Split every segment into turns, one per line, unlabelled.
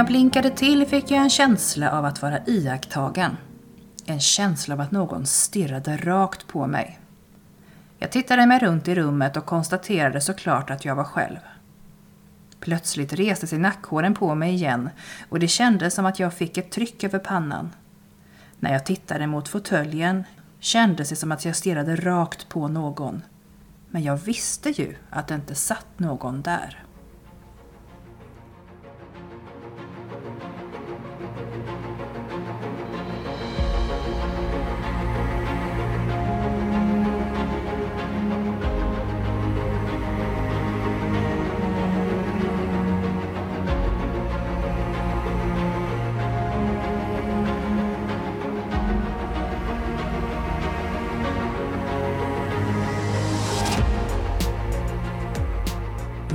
När jag blinkade till fick jag en känsla av att vara iakttagen. En känsla av att någon stirrade rakt på mig. Jag tittade mig runt i rummet och konstaterade såklart att jag var själv. Plötsligt reste sig nackhåren på mig igen och det kändes som att jag fick ett tryck över pannan. När jag tittade mot fåtöljen kändes det som att jag stirrade rakt på någon. Men jag visste ju att det inte satt någon där.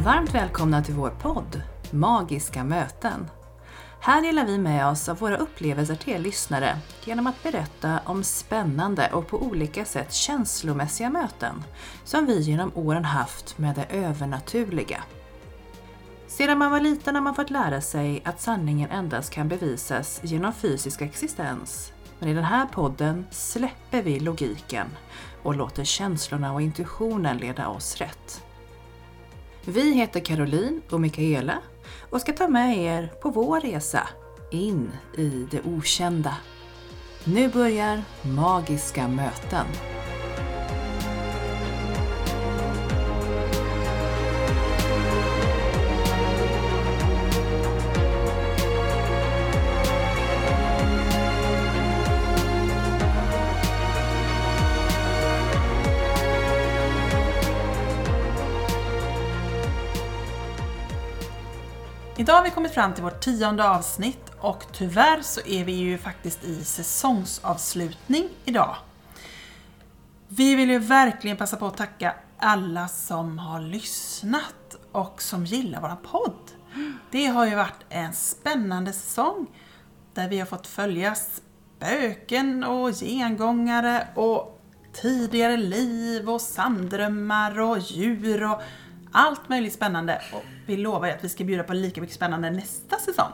Varmt välkomna till vår podd Magiska möten. Här delar vi med oss av våra upplevelser till er lyssnare genom att berätta om spännande och på olika sätt känslomässiga möten som vi genom åren haft med det övernaturliga. Sedan man var liten har man fått lära sig att sanningen endast kan bevisas genom fysisk existens. Men i den här podden släpper vi logiken och låter känslorna och intuitionen leda oss rätt. Vi heter Caroline och Mikaela och ska ta med er på vår resa in i det okända. Nu börjar Magiska möten.
Idag har vi kommit fram till vårt tionde avsnitt och tyvärr så är vi ju faktiskt i säsongsavslutning idag. Vi vill ju verkligen passa på att tacka alla som har lyssnat och som gillar våran podd. Det har ju varit en spännande säsong där vi har fått följa spöken och gengångare och tidigare liv och sanddrömmar och djur och allt möjligt spännande. Och vi lovar ju att vi ska bjuda på lika mycket spännande nästa säsong.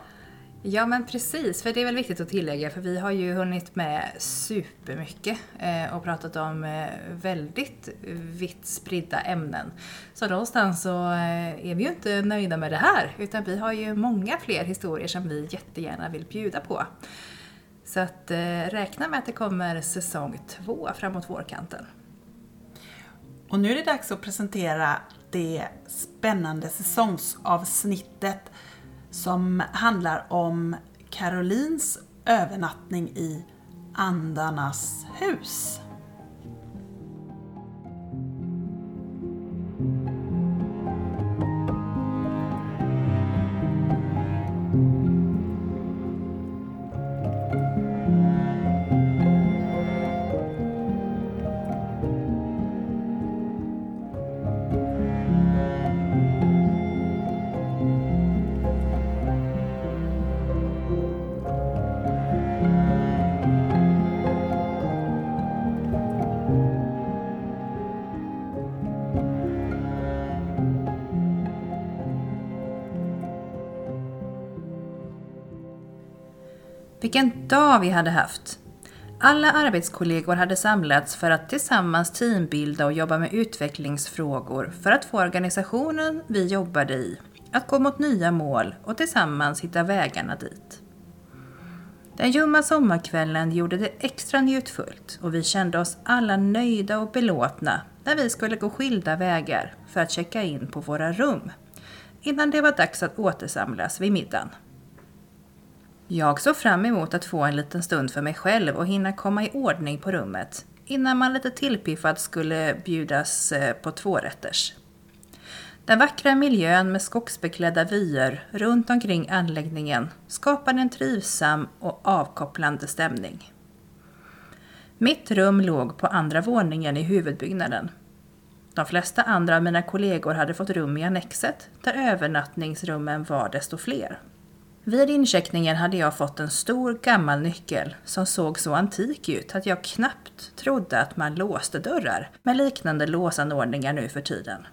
Ja men precis, för det är väl viktigt att tillägga för vi har ju hunnit med supermycket eh, och pratat om eh, väldigt vitt spridda ämnen. Så någonstans så eh, är vi ju inte nöjda med det här utan vi har ju många fler historier som vi jättegärna vill bjuda på. Så att räkna med att det kommer säsong två framåt vårkanten.
Och nu är det dags att presentera det spännande säsongsavsnittet som handlar om Carolins övernattning i Andarnas hus.
Vilken dag vi hade haft! Alla arbetskollegor hade samlats för att tillsammans teambilda och jobba med utvecklingsfrågor för att få organisationen vi jobbade i att gå mot nya mål och tillsammans hitta vägarna dit. Den ljumma sommarkvällen gjorde det extra njutfullt och vi kände oss alla nöjda och belåtna när vi skulle gå skilda vägar för att checka in på våra rum innan det var dags att återsamlas vid middagen. Jag såg fram emot att få en liten stund för mig själv och hinna komma i ordning på rummet innan man lite tillpiffad skulle bjudas eh, på tvårätters. Den vackra miljön med skogsbeklädda vyer runt omkring anläggningen skapade en trivsam och avkopplande stämning. Mitt rum låg på andra våningen i huvudbyggnaden. De flesta andra av mina kollegor hade fått rum i annexet där övernattningsrummen var desto fler. Vid incheckningen hade jag fått en stor gammal nyckel som såg så antik ut att jag knappt trodde att man låste dörrar med liknande låsanordningar nu för tiden.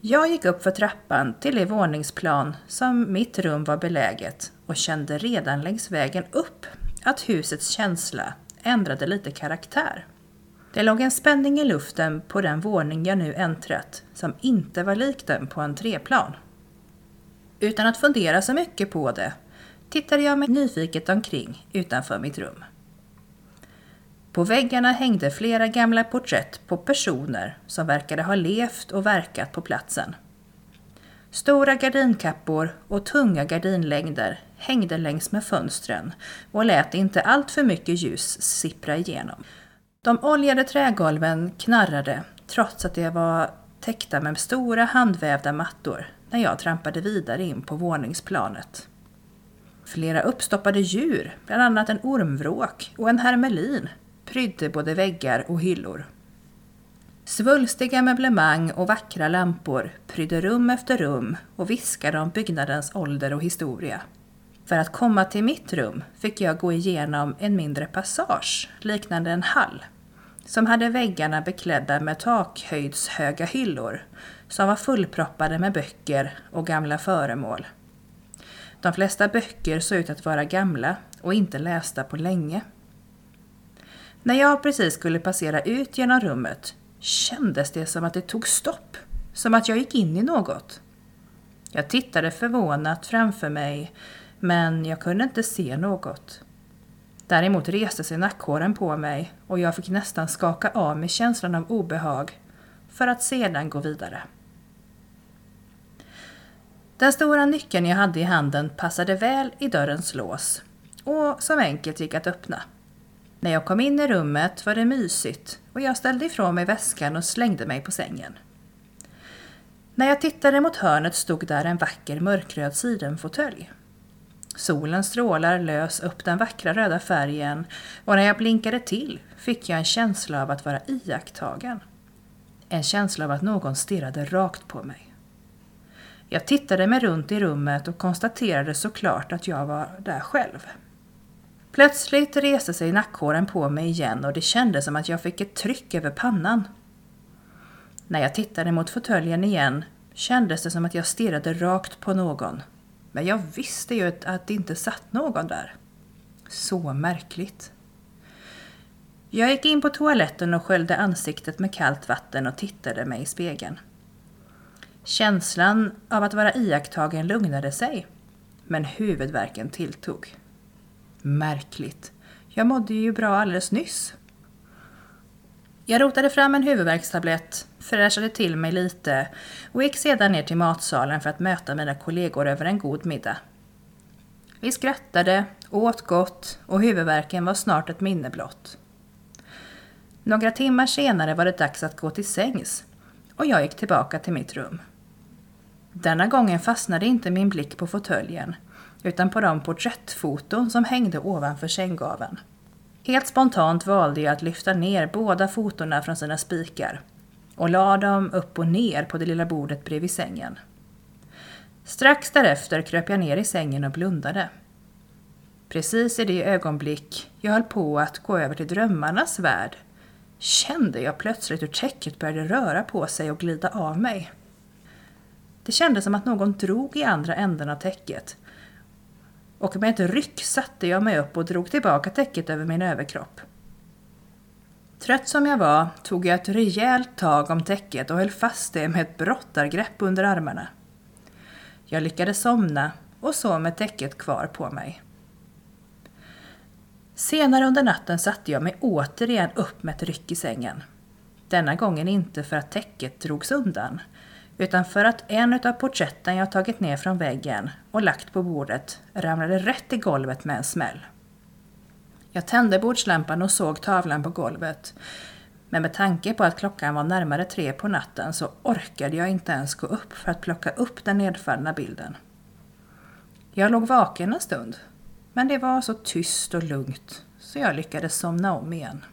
Jag gick upp för trappan till det våningsplan som mitt rum var beläget och kände redan längs vägen upp att husets känsla ändrade lite karaktär. Det låg en spänning i luften på den våning jag nu äntrat som inte var lik den på en treplan. Utan att fundera så mycket på det tittade jag mig nyfiket omkring utanför mitt rum. På väggarna hängde flera gamla porträtt på personer som verkade ha levt och verkat på platsen. Stora gardinkappor och tunga gardinlängder hängde längs med fönstren och lät inte allt för mycket ljus sippra igenom. De oljade trägolven knarrade trots att de var täckta med stora handvävda mattor när jag trampade vidare in på våningsplanet. Flera uppstoppade djur, bland annat en ormvråk och en hermelin, prydde både väggar och hyllor. Svulstiga möblemang och vackra lampor prydde rum efter rum och viskade om byggnadens ålder och historia. För att komma till mitt rum fick jag gå igenom en mindre passage liknande en hall som hade väggarna beklädda med takhöjdshöga hyllor som var fullproppade med böcker och gamla föremål. De flesta böcker såg ut att vara gamla och inte lästa på länge. När jag precis skulle passera ut genom rummet kändes det som att det tog stopp, som att jag gick in i något. Jag tittade förvånat framför mig, men jag kunde inte se något. Däremot reste sig nackhåren på mig och jag fick nästan skaka av mig känslan av obehag för att sedan gå vidare. Den stora nyckeln jag hade i handen passade väl i dörrens lås och som enkelt gick att öppna. När jag kom in i rummet var det mysigt och jag ställde ifrån mig väskan och slängde mig på sängen. När jag tittade mot hörnet stod där en vacker mörkröd sidenfåtölj. Solen strålar lös upp den vackra röda färgen och när jag blinkade till fick jag en känsla av att vara iakttagen. En känsla av att någon stirrade rakt på mig. Jag tittade mig runt i rummet och konstaterade såklart att jag var där själv. Plötsligt reste sig nackhåren på mig igen och det kändes som att jag fick ett tryck över pannan. När jag tittade mot fåtöljen igen kändes det som att jag stirrade rakt på någon. Men jag visste ju att det inte satt någon där. Så märkligt. Jag gick in på toaletten och sköljde ansiktet med kallt vatten och tittade mig i spegeln. Känslan av att vara iakttagen lugnade sig, men huvudvärken tilltog. Märkligt. Jag mådde ju bra alldeles nyss. Jag rotade fram en huvudvärkstablett, fräschade till mig lite och gick sedan ner till matsalen för att möta mina kollegor över en god middag. Vi skrattade, åt gott och huvudvärken var snart ett minne blott. Några timmar senare var det dags att gå till sängs och jag gick tillbaka till mitt rum. Denna gången fastnade inte min blick på fåtöljen utan på de porträttfoton som hängde ovanför sänggaveln. Helt spontant valde jag att lyfta ner båda fotona från sina spikar och la dem upp och ner på det lilla bordet bredvid sängen. Strax därefter kröp jag ner i sängen och blundade. Precis i det ögonblick jag höll på att gå över till drömmarnas värld kände jag plötsligt hur täcket började röra på sig och glida av mig. Det kändes som att någon drog i andra änden av täcket och med ett ryck satte jag mig upp och drog tillbaka täcket över min överkropp. Trött som jag var tog jag ett rejält tag om täcket och höll fast det med ett brottargrepp under armarna. Jag lyckades somna och sov med täcket kvar på mig. Senare under natten satte jag mig återigen upp med ett ryck i sängen. Denna gången inte för att täcket drogs undan, utan för att en av porträtten jag tagit ner från väggen och lagt på bordet ramlade rätt i golvet med en smäll. Jag tände bordslampan och såg tavlan på golvet. Men med tanke på att klockan var närmare tre på natten så orkade jag inte ens gå upp för att plocka upp den nedfallna bilden. Jag låg vaken en stund, men det var så tyst och lugnt så jag lyckades somna om igen.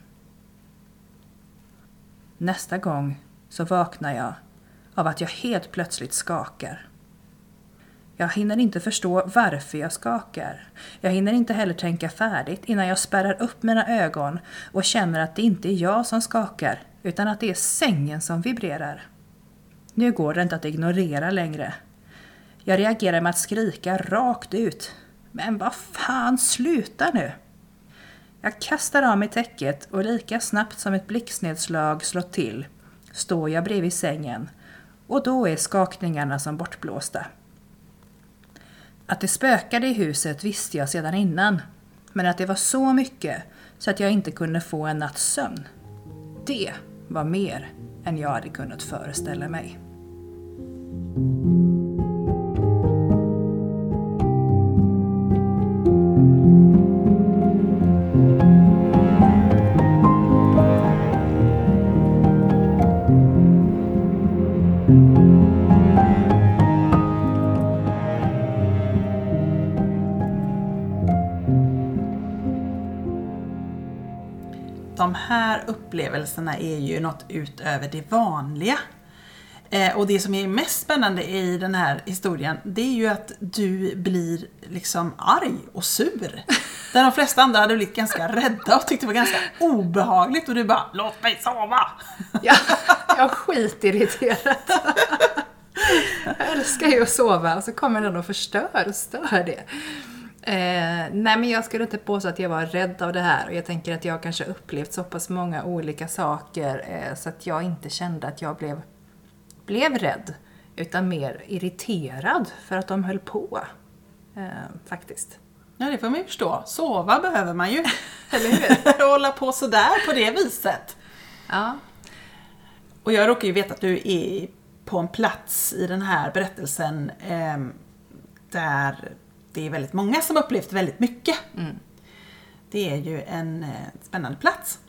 Nästa gång så vaknar jag av att jag helt plötsligt skakar. Jag hinner inte förstå varför jag skakar. Jag hinner inte heller tänka färdigt innan jag spärrar upp mina ögon och känner att det inte är jag som skakar utan att det är sängen som vibrerar. Nu går det inte att ignorera längre. Jag reagerar med att skrika rakt ut. Men vad fan, sluta nu! Jag kastar av mig täcket och lika snabbt som ett blixtnedslag slår till står jag bredvid sängen och då är skakningarna som bortblåsta. Att det spökade i huset visste jag sedan innan, men att det var så mycket så att jag inte kunde få en natts sömn. Det var mer än jag hade kunnat föreställa mig.
Här upplevelserna är ju något utöver det vanliga. Eh, och det som är mest spännande i den här historien, det är ju att du blir liksom arg och sur. Där de flesta andra hade blivit ganska rädda och tyckte det var ganska obehagligt och du bara Låt mig sova!
Ja, jag är skitirriterad. Jag älskar ju att sova och så kommer den och förstör och stör det. Eh, nej men jag skulle inte påstå att jag var rädd av det här och jag tänker att jag kanske upplevt så pass många olika saker eh, så att jag inte kände att jag blev, blev rädd utan mer irriterad för att de höll på. Eh, faktiskt.
Ja, det får man ju förstå. Sova behöver man ju.
Eller hur?
Hålla på sådär på det viset.
Ja.
Och jag råkar ju veta att du är på en plats i den här berättelsen eh, där det är väldigt många som upplevt väldigt mycket. Det är ju en eh, spännande plats.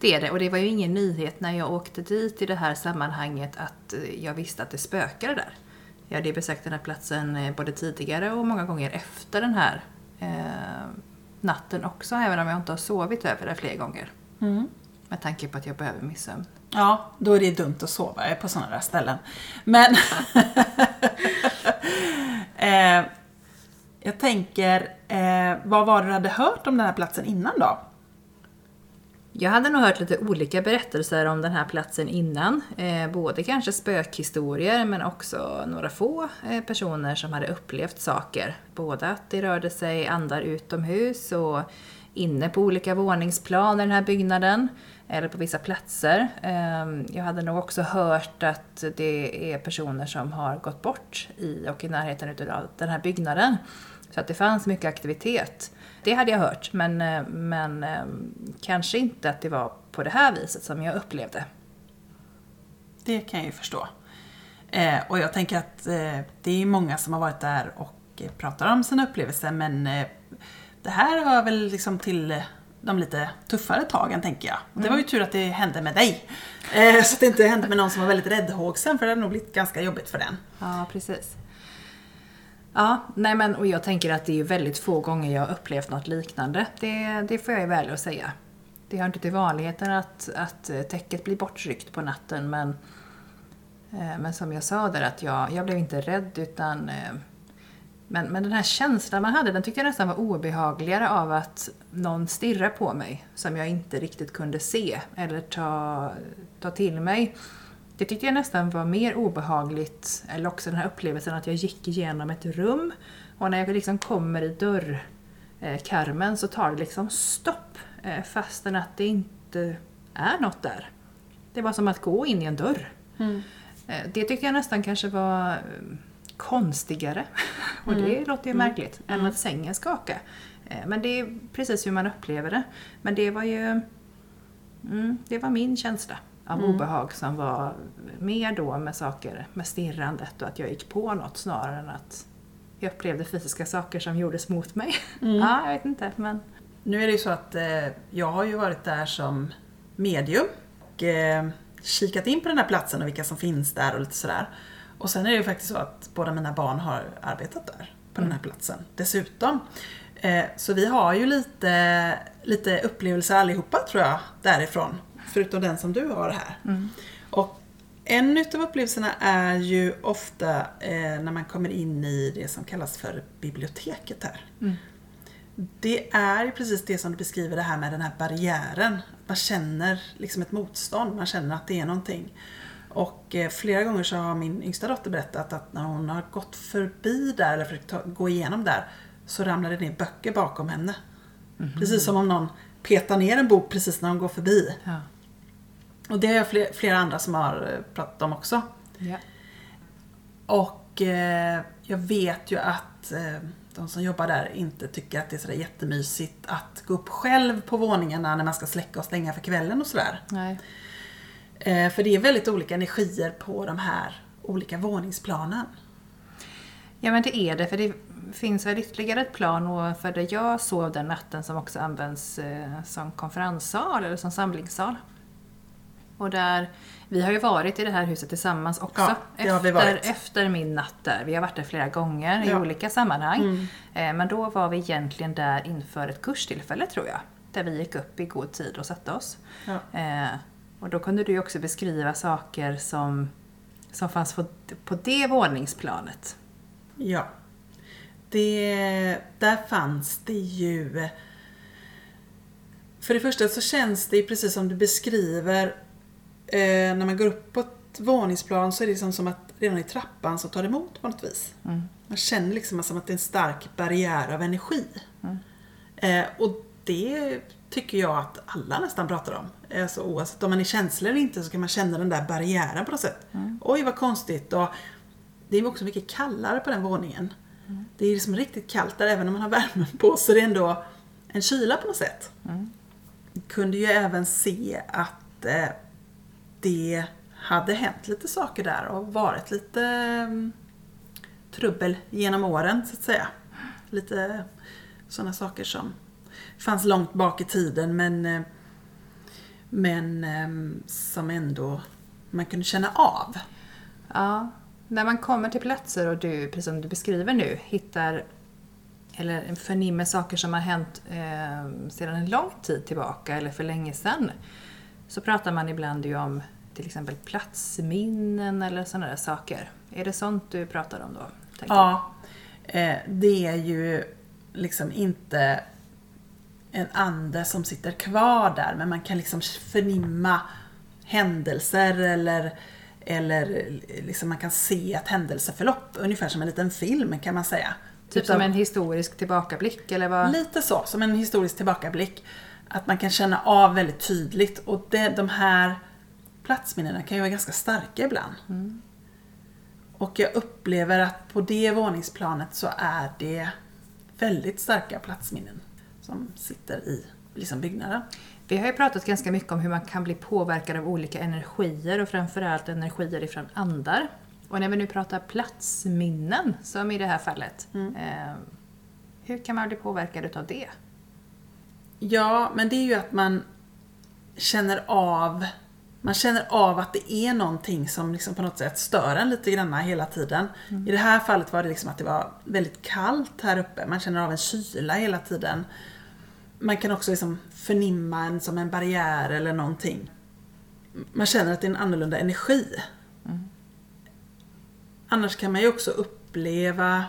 Det är det och det var ju ingen nyhet när jag åkte dit i det här sammanhanget att eh, jag visste att det spökade där. Jag hade besökt den här platsen eh, både tidigare och många gånger efter den här eh, natten också, även om jag inte har sovit över där fler gånger. Med tanke på att jag behöver min sömn.
Ja, då är det dumt att sova på sådana där ställen. Men eh, jag tänker, eh, vad var det du hade hört om den här platsen innan då?
Jag hade nog hört lite olika berättelser om den här platsen innan. Eh, både kanske spökhistorier men också några få eh, personer som hade upplevt saker. Både att det rörde sig andar utomhus och inne på olika våningsplan i den här byggnaden. Eller på vissa platser. Eh, jag hade nog också hört att det är personer som har gått bort i och i närheten av den här byggnaden. Så att det fanns mycket aktivitet. Det hade jag hört, men, eh, men eh, kanske inte att det var på det här viset som jag upplevde.
Det kan jag ju förstå. Eh, och jag tänker att eh, det är många som har varit där och pratar om sina upplevelser men eh, det här hör väl liksom till de lite tuffare tagen tänker jag. Och det var ju tur att det hände med dig. Så att det inte hände med någon som var väldigt räddhågsen för det hade nog blivit ganska jobbigt för den.
Ja, precis. Ja, nej men och jag tänker att det är väldigt få gånger jag har upplevt något liknande. Det, det får jag ju väl att säga. Det hör inte till vanligheten att, att eh, täcket blir bortryckt på natten men, eh, men som jag sa där att jag, jag blev inte rädd utan eh, men, men den här känslan man hade den tyckte jag nästan var obehagligare av att någon stirrar på mig som jag inte riktigt kunde se eller ta, ta till mig. Det tyckte jag nästan var mer obehagligt, eller också den här upplevelsen att jag gick igenom ett rum och när jag liksom kommer i dörrkarmen så tar det liksom stopp eh, fastän att det inte är något där. Det var som att gå in i en dörr. Eh, Det tyckte jag nästan kanske var eh, konstigare, och det låter ju märkligt, än att sängen skakade. Men det är precis hur man upplever det. Men det var ju Mm, det var min känsla av obehag som var mer då med saker, med stirrandet och att jag gick på något snarare än att jag upplevde fysiska saker som gjordes mot mig. Ja, jag vet inte, men...
Nu är det ju så att eh, jag har ju varit där som medium och eh, kikat in på den här platsen och vilka som finns där och lite sådär. Och sen är det ju faktiskt så att båda mina barn har arbetat där, på den här platsen, dessutom. Eh, så vi har ju lite, lite upplevelser allihopa tror jag, därifrån. Förutom den som du har här. Och en utav upplevelserna är ju ofta eh, när man kommer in i det som kallas för biblioteket här. Det är precis det som du beskriver det här med den här barriären. Man känner liksom ett motstånd, man känner att det är någonting. Och eh, flera gånger så har min yngsta dotter berättat att när hon har gått förbi där eller försökt ta, gå igenom där så ramlar det ner böcker bakom henne. Precis som om någon petar ner en bok precis när hon går förbi.
Ja.
Och det är fler, flera andra som har eh, pratat om också.
Ja.
Och eh, jag vet ju att eh, de som jobbar där inte tycker att det är sådär jättemysigt att gå upp själv på våningarna när man ska släcka och stänga för kvällen och sådär.
Nej.
Eh, för det är väldigt olika energier på de här olika våningsplanen.
Ja men det är det, för det finns väl ytterligare ett plan och för där jag sov den natten som också används eh, som konferenssal eller som samlingssal. Och där, vi har ju varit i det här huset tillsammans också.
Ja,
efter, efter min natt där. Vi har varit där flera gånger i
Ja.
olika sammanhang.
Mm.
Eh, men då var vi egentligen där inför ett kurstillfälle tror jag. Där vi gick upp i god tid och satte oss.
Ja.
Eh, och då kunde du ju också beskriva saker som, som fanns på, på det våningsplanet.
Ja. Det, där fanns det ju... För det första så känns det ju precis som du beskriver eh, när man går upp på ett våningsplan så är det liksom som att redan i trappan så tar det emot på något vis.
Mm.
Man känner liksom som att det är en stark barriär av energi. Eh, och det tycker jag att alla nästan pratar om. Alltså, oavsett om man är känslig eller inte så kan man känna den där barriären på något sätt. Oj vad konstigt. Och det är också mycket kallare på den våningen. Det är liksom riktigt kallt där även om man har värmen på så är det ändå en kyla på något sätt. Kunde ju även se att eh, det hade hänt lite saker där och varit lite mm, trubbel genom åren så att säga. Lite sådana saker som fanns långt bak i tiden men, eh, men mm, som ändå man kunde känna av.
Ja, när man kommer till platser och du, precis som du beskriver nu, hittar eller förnimmer saker som har hänt eh, sedan en lång tid tillbaka eller för länge sedan så pratar man ibland ju om till exempel platsminnen eller sådana där saker. Är det sånt du pratar om då?
Ja, eh, det är ju liksom inte en ande som sitter kvar där men man kan liksom förnimma händelser eller, eller liksom man kan se ett händelseförlopp ungefär som en liten film kan man säga.
Typ
Utav-
som en historisk tillbakablick eller vad?
Lite så, som en historisk tillbakablick. Att man kan känna av väldigt tydligt och det, de här platsminnena kan ju vara ganska starka ibland. Och jag upplever att på det våningsplanet så är det väldigt starka platsminnen som sitter i liksom byggnaden.
Vi har ju pratat ganska mycket om hur man kan bli påverkad av olika energier och framförallt energier ifrån andar. Och när vi nu pratar platsminnen, som i det här fallet, eh, hur kan man bli påverkad utav det?
Ja, men det är ju att man känner av man känner av att det är någonting som liksom på något sätt stör en lite grann hela tiden. I det här fallet var det liksom att det var väldigt kallt här uppe. Man känner av en kyla hela tiden. Man kan också liksom förnimma en som en barriär eller någonting. Man känner att det är en annorlunda energi. Annars kan man ju också uppleva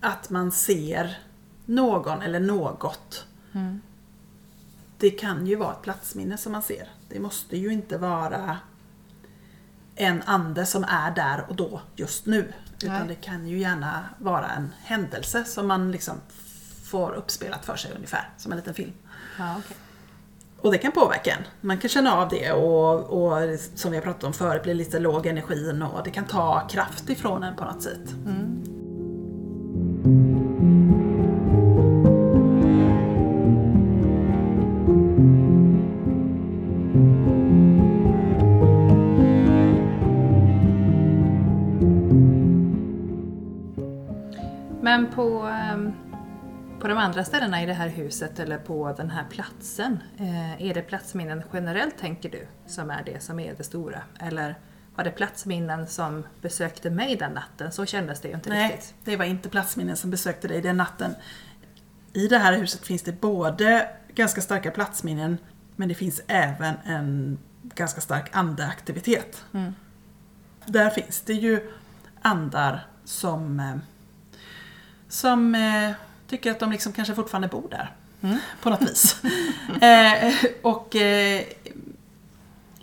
att man ser någon eller något. Det kan ju vara ett platsminne som man ser. Det måste ju inte vara en ande som är där och då just nu. Utan
Nej.
det kan ju gärna vara en händelse som man liksom får uppspelat för sig ungefär, som en liten film.
Ja, okej.
Och det kan påverka en. Man kan känna av det och, och som vi har pratat om förut, blir lite låg energin och det kan ta kraft ifrån en på något sätt.
Men andra ställena i det här huset eller på den här platsen, eh, är det platsminnen generellt tänker du som är det som är det stora? Eller var det platsminnen som besökte mig den natten? Så kändes det ju inte
Nej,
riktigt.
det var inte platsminnen som besökte dig den natten. I det här huset finns det både ganska starka platsminnen men det finns även en ganska stark andeaktivitet. Där finns det ju andar som, eh, som eh, tycker att de liksom kanske fortfarande bor där. På något vis. eh, och eh,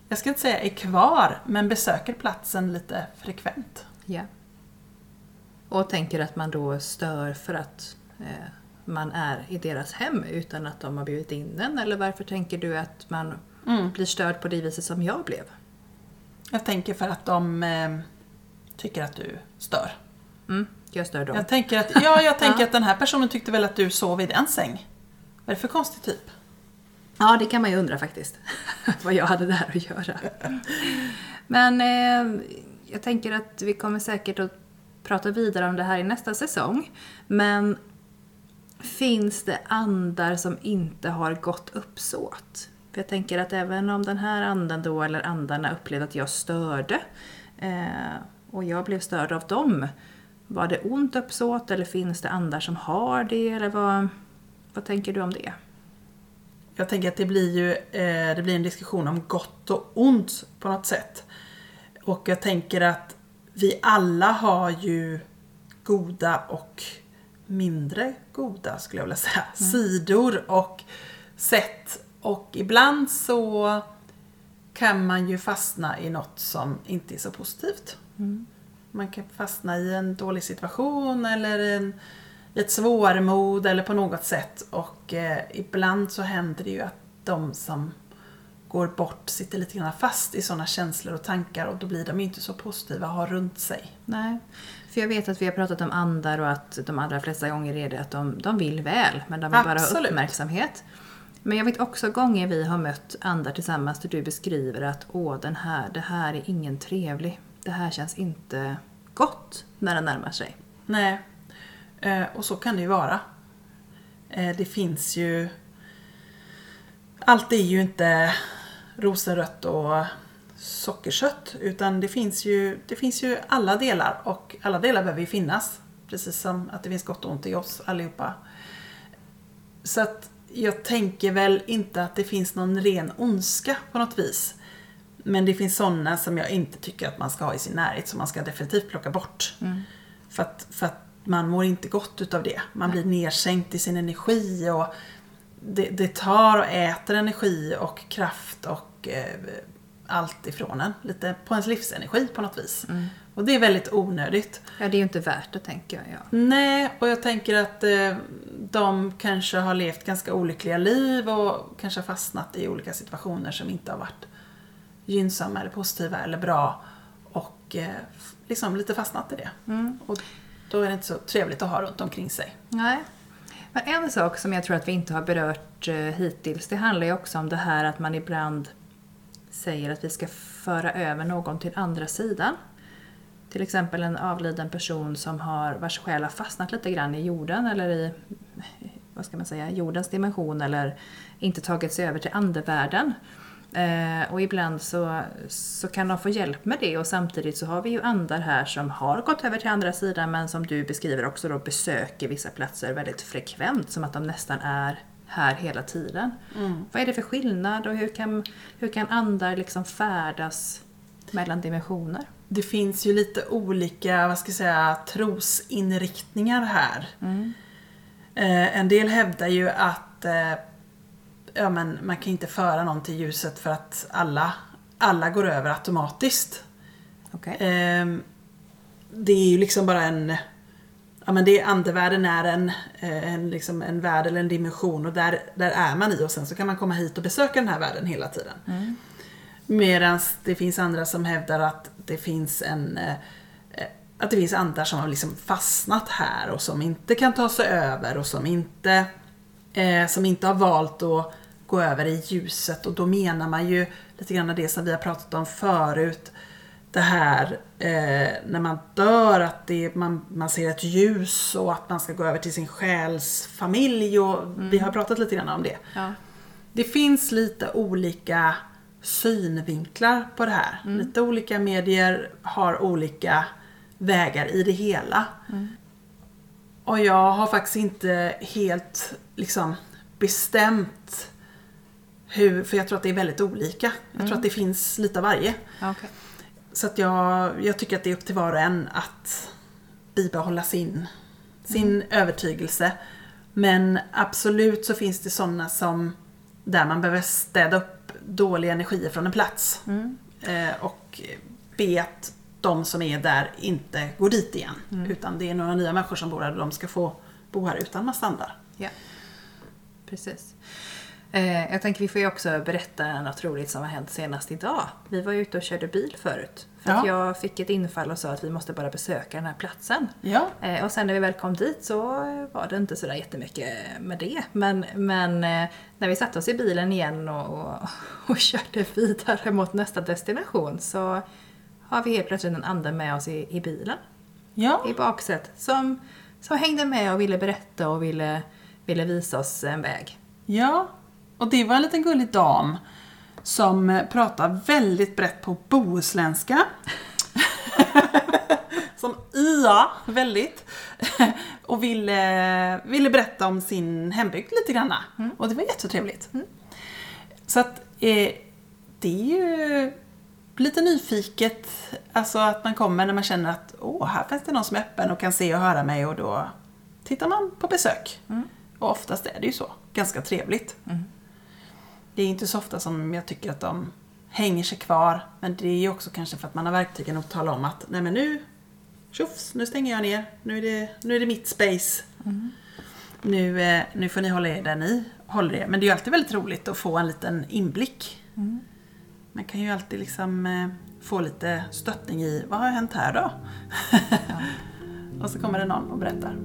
jag ska inte säga är kvar, men besöker platsen lite frekvent.
Ja. Och tänker att man då stör för att eh, man är i deras hem utan att de har bjudit in en? Eller varför tänker du att man
Mm.
blir störd på det viset som jag blev?
Jag tänker för att de eh, tycker att du stör.
Mm, jag stör dem.
Jag tänker att, ja, jag tänker att den här personen tyckte väl att du sov i den säng. Vad är det för konstig typ?
Ja, det kan man ju undra faktiskt. vad jag hade där att göra. Men eh, jag tänker att vi kommer säkert att prata vidare om det här i nästa säsong. Men finns det andar som inte har gott uppsåt? För jag tänker att även om den här anden då, eller andarna upplevde att jag störde eh, och jag blev störd av dem. Var det ont uppsåt eller finns det andar som har det? Eller vad, vad tänker du om det?
Jag tänker att det blir ju eh, det blir en diskussion om gott och ont på något sätt. Och jag tänker att vi alla har ju goda och mindre goda, skulle jag vilja säga, sidor och sätt. Och ibland så kan man ju fastna i något som inte är så positivt. Man kan fastna i en dålig situation eller en, i ett svårmod eller på något sätt. Och eh, ibland så händer det ju att de som går bort sitter lite grann fast i sådana känslor och tankar och då blir de inte så positiva att ha runt sig.
Nej, för jag vet att vi har pratat om andar och att de allra flesta gånger är det att de, de vill väl, men de vill bara ha
Absolut.
uppmärksamhet. Men jag vet också gånger vi har mött andar tillsammans där du beskriver att åh, den här, det här är ingen trevlig. Det här känns inte gott när den närmar sig.
Nej, eh, och så kan det ju vara. Eh, det finns ju... Allt är ju inte rosenrött och sockerkött utan det finns, ju, det finns ju alla delar och alla delar behöver ju finnas. Precis som att det finns gott och ont i oss allihopa. Så att jag tänker väl inte att det finns någon ren ondska på något vis. Men det finns sådana som jag inte tycker att man ska ha i sin närhet som man ska definitivt plocka bort. För, att, för att man mår inte gott utav det. Man blir nedsänkt i sin energi och det, det tar och äter energi och kraft och eh, allt ifrån en. Lite på ens livsenergi på något vis. Och det är väldigt onödigt.
Ja, det är ju inte värt det tänker jag. Ja.
Nej, och jag tänker att eh, de kanske har levt ganska olyckliga liv och kanske fastnat i olika situationer som inte har varit gynnsamma eller positiva eller bra. Och eh, liksom lite fastnat i det. Och då är det inte så trevligt att ha runt omkring sig.
Nej. Men en sak som jag tror att vi inte har berört eh, hittills, det handlar ju också om det här att man ibland säger att vi ska föra över någon till andra sidan. Till exempel en avliden person som har, vars själ har fastnat lite grann i jorden eller i vad ska man säga, jordens dimension eller inte tagit sig över till andevärlden. Eh, och ibland så, så kan de få hjälp med det och samtidigt så har vi ju andar här som har gått över till andra sidan men som du beskriver också då besöker vissa platser väldigt frekvent som att de nästan är här hela tiden. Vad är det för skillnad och hur kan, hur kan andar liksom färdas mellan dimensioner?
Det finns ju lite olika, vad ska jag säga, trosinriktningar här. Eh, en del hävdar ju att eh, ja, men man kan inte föra någon till ljuset för att alla, alla går över automatiskt.
Okej?
Ehm, det är ju liksom bara en... Ja men det, andevärlden är en, eh, en, liksom en värld eller en dimension och där, där är man i och sen så kan man komma hit och besöka den här världen hela tiden. Medan det finns andra som hävdar att det finns en eh, eh, att det finns andar som har liksom fastnat här och som inte kan ta sig över och som inte, eh, som inte har valt att gå över i ljuset. Och då menar man ju lite grann det som vi har pratat om förut. Det här eh, när man dör, att det, man, man ser ett ljus och att man ska gå över till sin själs familj. Och Vi har pratat lite grann om det.
Ja.
Det finns lite olika synvinklar på det här. Lite olika medier har olika vägar i det hela. Och jag har faktiskt inte helt liksom bestämt hur, för jag tror att det är väldigt olika. Jag tror att det finns lite av varje.
Okej.
Så att jag, jag tycker att det är upp till var och en att bibehålla sin, sin övertygelse. Men absolut så finns det sådana som där man behöver städa upp dåliga energier från en plats. Eh, och be att de som är där inte går dit igen. Utan det är några nya människor som bor här och de ska få bo här utan massa andra.
Ja, precis. Eh, jag tänker vi får ju också berätta något roligt som har hänt senast idag. Vi var ju ute och körde bil förut. För att
Ja.
jag fick ett infall och sa att vi måste bara besöka den här platsen.
Ja,
Eh, och sen när vi väl kom dit så var det inte sådär jättemycket med det. Men, men eh, när vi satte oss i bilen igen och, och, och körde vidare mot nästa destination så har vi helt plötsligt en ande med oss i, i bilen,
ja,
i baksätet, som, som hängde med och ville berätta och ville, ville visa oss en väg.
ja. Och det var en liten gullig dam som pratar väldigt brett på bohuslänska. som ia väldigt. och ville, ville berätta om sin hembygd lite granna. Och det var jättetrevligt. Så att eh, det är ju lite nyfiket, alltså att man kommer när man känner att åh, här finns det någon som är öppen och kan se och höra mig och då tittar man på besök. Och oftast är det ju så, ganska trevligt. Det är inte så ofta som jag tycker att de hänger sig kvar, men det är ju också kanske för att man har verktygen att tala om att nej men nu, tjofs, nu stänger jag ner, nu är det, nu är det mitt space. Nu, eh, nu får ni hålla er där ni håller er. Men det är ju alltid väldigt roligt att få en liten inblick. Man kan ju alltid liksom eh, få lite stöttning i, vad har hänt här då? och så kommer det någon och berättar.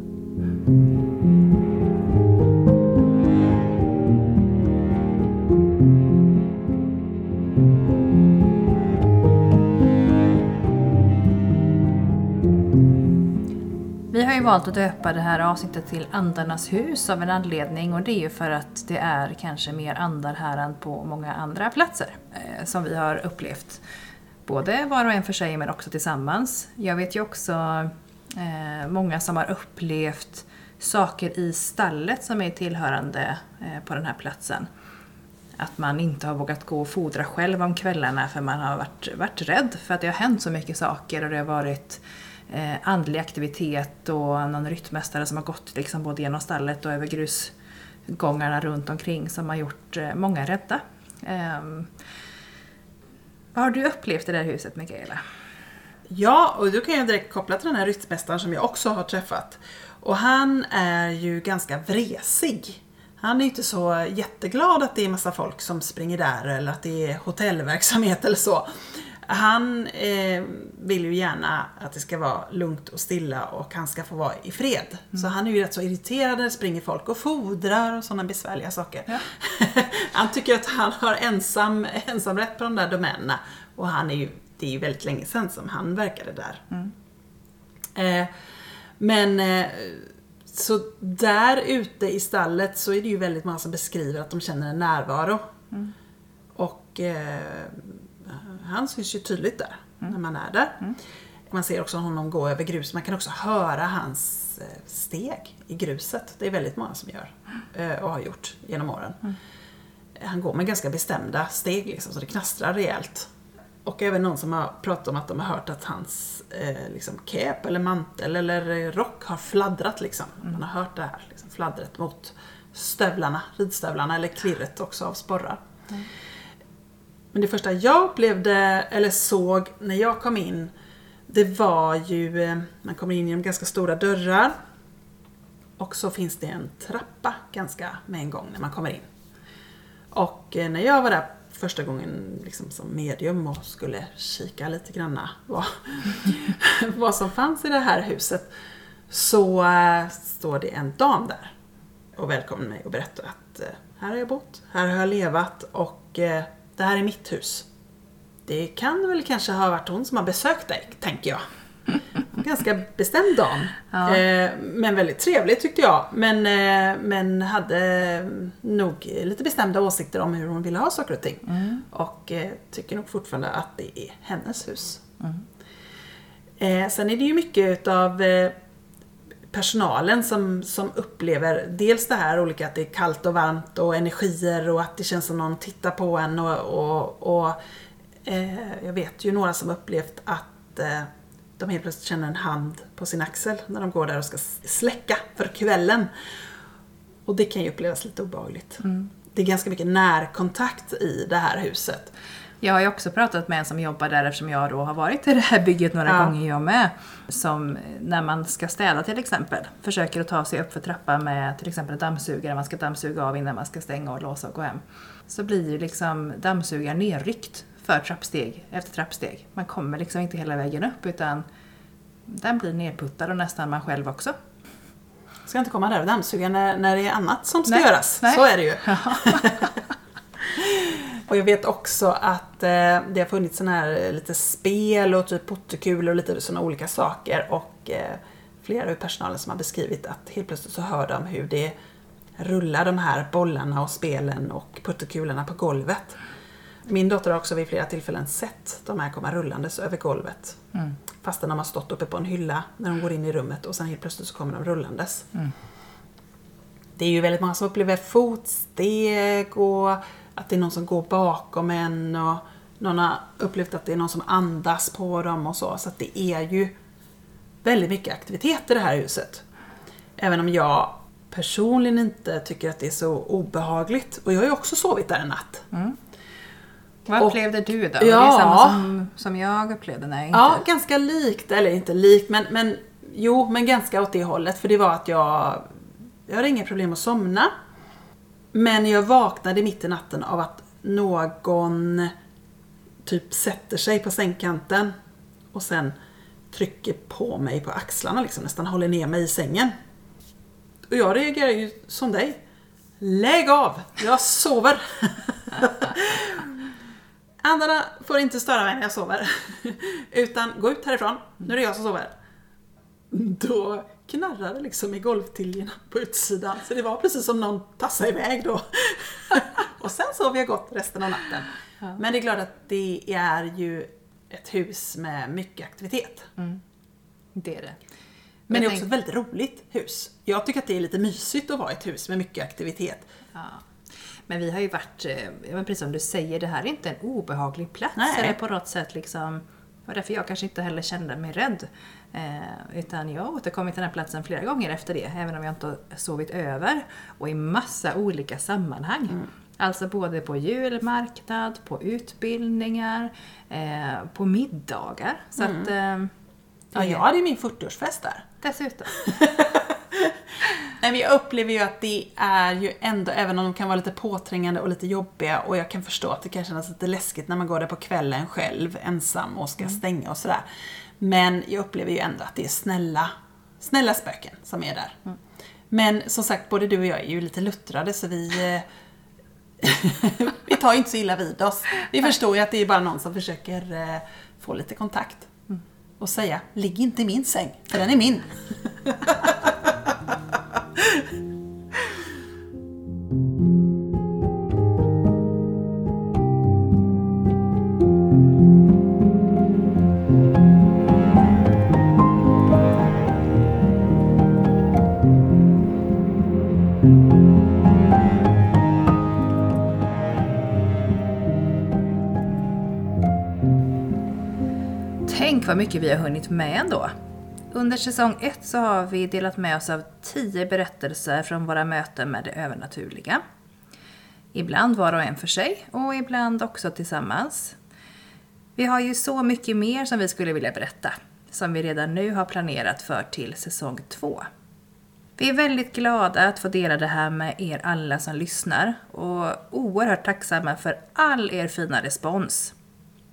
Ju valt att döpa det här avsnittet till Andarnas hus av en anledning och det är ju för att det är kanske mer andar här än på många andra platser eh, som vi har upplevt. Både var och en för sig men också tillsammans. Jag vet ju också eh, många som har upplevt saker i stallet som är tillhörande eh, på den här platsen. Att man inte har vågat gå och fodra själv om kvällarna för man har varit, varit rädd för att det har hänt så mycket saker och det har varit eh, andlig aktivitet och någon ryttmästare som har gått liksom både genom stallet och över grusgångarna runt omkring som har gjort eh, många rädda. Eh, vad har du upplevt i det här huset Mikaela?
Ja, och då kan jag direkt koppla till den här ryttmästaren som jag också har träffat. Och han är ju ganska vresig. Han är inte så jätteglad att det är massa folk som springer där eller att det är hotellverksamhet eller så. Han eh, vill ju gärna att det ska vara lugnt och stilla och han ska få vara i fred. Så han är ju rätt så irriterad när det springer folk och fodrar och sådana besvärliga saker.
Ja.
han tycker att han har ensam, ensamrätt på de där domänerna. Och han är ju, det är ju väldigt länge sedan som han verkade där. Eh, men eh, så där ute i stallet så är det ju väldigt många som beskriver att de känner en närvaro. Och eh, han syns ju tydligt där när man är där. Man ser också honom gå över grus. Man kan också höra hans eh, steg i gruset. Det är väldigt många som gör eh, och har gjort genom åren. Han går med ganska bestämda steg liksom, så det knastrar rejält. Och även någon som har pratat om att de har hört att hans eh, liksom, cap eller mantel eller rock har fladdrat liksom. Man har hört det här liksom, fladdret mot stövlarna, ridstövlarna eller klirret också av sporrar. Men det första jag upplevde eller såg när jag kom in det var ju, eh, man kommer in genom ganska stora dörrar och så finns det en trappa ganska med en gång när man kommer in. Och eh, när jag var där första gången liksom som medium och skulle kika lite granna vad, vad som fanns i det här huset så eh, står det en dam där och välkomnar mig och berättar att här har jag bott, här har jag levat och det här är mitt hus. Det kan väl kanske ha varit hon som har besökt dig, tänker jag. Ganska bestämd dam.
Ja.
Eh, men väldigt trevlig tyckte jag. Men, eh, men hade nog lite bestämda åsikter om hur hon ville ha saker och ting. Och eh, tycker nog fortfarande att det är hennes hus. Eh, sen är det ju mycket utav personalen som, som upplever dels det här olika att det är kallt och varmt och energier och att det känns som någon tittar på en och, och, och eh, jag vet ju några som upplevt att eh, de helt plötsligt känner en hand på sin axel när de går där och ska släcka för kvällen. Och det kan ju upplevas lite obehagligt. det är ganska mycket närkontakt i det här huset.
Jag har ju också pratat med en som jobbar där eftersom jag då har varit i det här bygget några
Ja.
gånger jag med. Som när man ska städa till exempel försöker att ta sig upp för trappan med till exempel dammsugare man ska dammsuga av innan man ska stänga och låsa och gå hem. Så blir ju liksom dammsugaren nerryckt för trappsteg efter trappsteg. Man kommer liksom inte hela vägen upp utan den blir nerputtad och nästan man själv också.
Ska inte komma där och dammsuga när, när det är annat som ska
Nej,
göras.
nej.
Så är det ju. och jag vet också att eh, det har funnits sån här eh, lite spel och typ pottekulor och lite såna olika saker. Och eh, flera ur personalen som har beskrivit att helt plötsligt så hör de hur det rullar de här bollarna och spelen och puttekulorna på golvet. Min dotter har också vid flera tillfällen sett de här komma rullandes över golvet. Fastän de har stått uppe på en hylla när de går in i rummet och sen helt plötsligt så kommer de rullandes. Det är ju väldigt många som upplever fotsteg och att det är någon som går bakom en och någon har upplevt att det är någon som andas på dem och så. Så att det är ju väldigt mycket aktivitet i det här huset. Även om jag personligen inte tycker att det är så obehagligt. Och jag har ju också sovit där en natt.
Vad
Och-
upplevde du då?
Ja.
Det är samma som, som jag upplevde när jag inte...
Ja, ganska likt, eller inte likt, men, men jo, men ganska åt det hållet. För det var att jag, jag hade inga problem att somna. Men jag vaknade mitt i natten av att någon typ sätter sig på sängkanten och sen trycker på mig på axlarna, liksom, nästan håller ner mig i sängen. Och jag reagerar ju som dig. Lägg av! Jag sover! Andarna får inte störa mig när jag sover. Utan gå ut härifrån, nu är det jag som sover. Då knarrade liksom i golvtiljorna på utsidan. Så det var precis som någon tassade iväg då. Och sen sov jag gott resten av natten. Men det är klart att det är ju ett hus med mycket aktivitet.
Det är det.
Men det är också ett väldigt roligt hus. Jag tycker att det är lite mysigt att vara i ett hus med mycket aktivitet.
Ja. Men vi har ju varit, eh, ja, men precis som du säger, det här är inte en obehaglig plats.
Nej.
Eller på något sätt liksom, och därför jag kanske inte heller kände mig rädd. Eh, utan jag har återkommit till den här platsen flera gånger efter det, även om jag inte har sovit över. Och i massa olika sammanhang.
Mm.
Alltså både på julmarknad, på utbildningar, eh, på middagar. Så att, eh,
Mm. Ja, jag hade min 40-årsfest där.
Dessutom.
Nej, men jag upplever ju att det är ju ändå, även om de kan vara lite påträngande och lite jobbiga och jag kan förstå att det kan kännas lite läskigt när man går där på kvällen själv, ensam och ska stänga och sådär. Men jag upplever ju ändå att det är snälla, snälla spöken som är där. Men som sagt, både du och jag är ju lite luttrade så vi eh, vi tar ju inte så illa vid oss. Vi förstår ju att det är bara någon som försöker eh, få lite kontakt. Och säga, ligg inte i min säng, för den är min.
Tänk vad mycket vi har hunnit med ändå. Under säsong 1 så har vi delat med oss av 10 berättelser från våra möten med det övernaturliga. Ibland var och en för sig och ibland också tillsammans. Vi har ju så mycket mer som vi skulle vilja berätta, som vi redan nu har planerat för till säsong 2. Vi är väldigt glada att få dela det här med er alla som lyssnar och oerhört tacksamma för all er fina respons.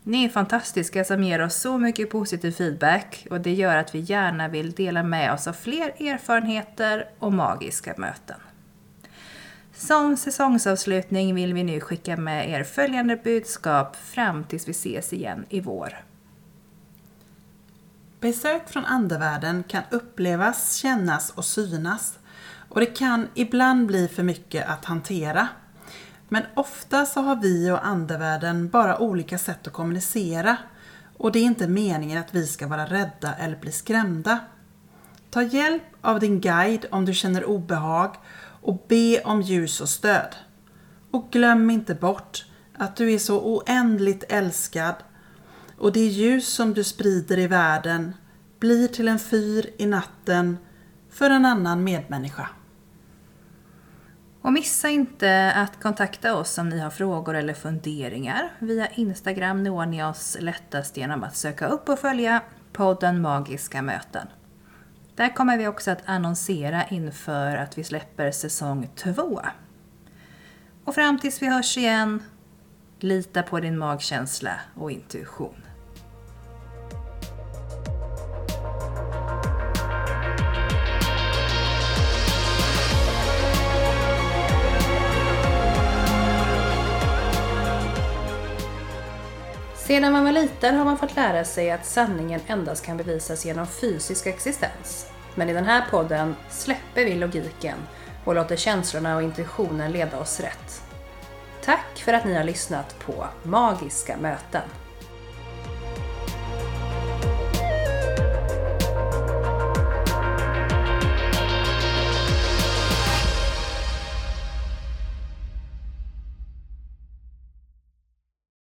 Ni är fantastiska som ger oss så mycket positiv feedback och det gör att vi gärna vill dela med oss av fler erfarenheter och magiska möten. Som säsongsavslutning vill vi nu skicka med er följande budskap fram tills vi ses igen i vår.
Besök från andevärlden kan upplevas, kännas och synas. Och det kan ibland bli för mycket att hantera. Men ofta så har vi och andevärlden bara olika sätt att kommunicera. Och det är inte meningen att vi ska vara rädda eller bli skrämda. Ta hjälp av din guide om du känner obehag och be om ljus och stöd. Och glöm inte bort att du är så oändligt älskad och det ljus som du sprider i världen blir till en fyr i natten för en annan medmänniska.
Och missa inte att kontakta oss om ni har frågor eller funderingar. Via Instagram når ni oss lättast genom att söka upp och följa podden Magiska möten. Där kommer vi också att annonsera inför att vi släpper säsong 2. Och fram tills vi hörs igen, lita på din magkänsla och intuition. Sedan man var liten har man fått lära sig att sanningen endast kan bevisas genom fysisk existens. Men i den här podden släpper vi logiken och låter känslorna och intuitionen leda oss rätt. Tack för att ni har lyssnat på Magiska möten.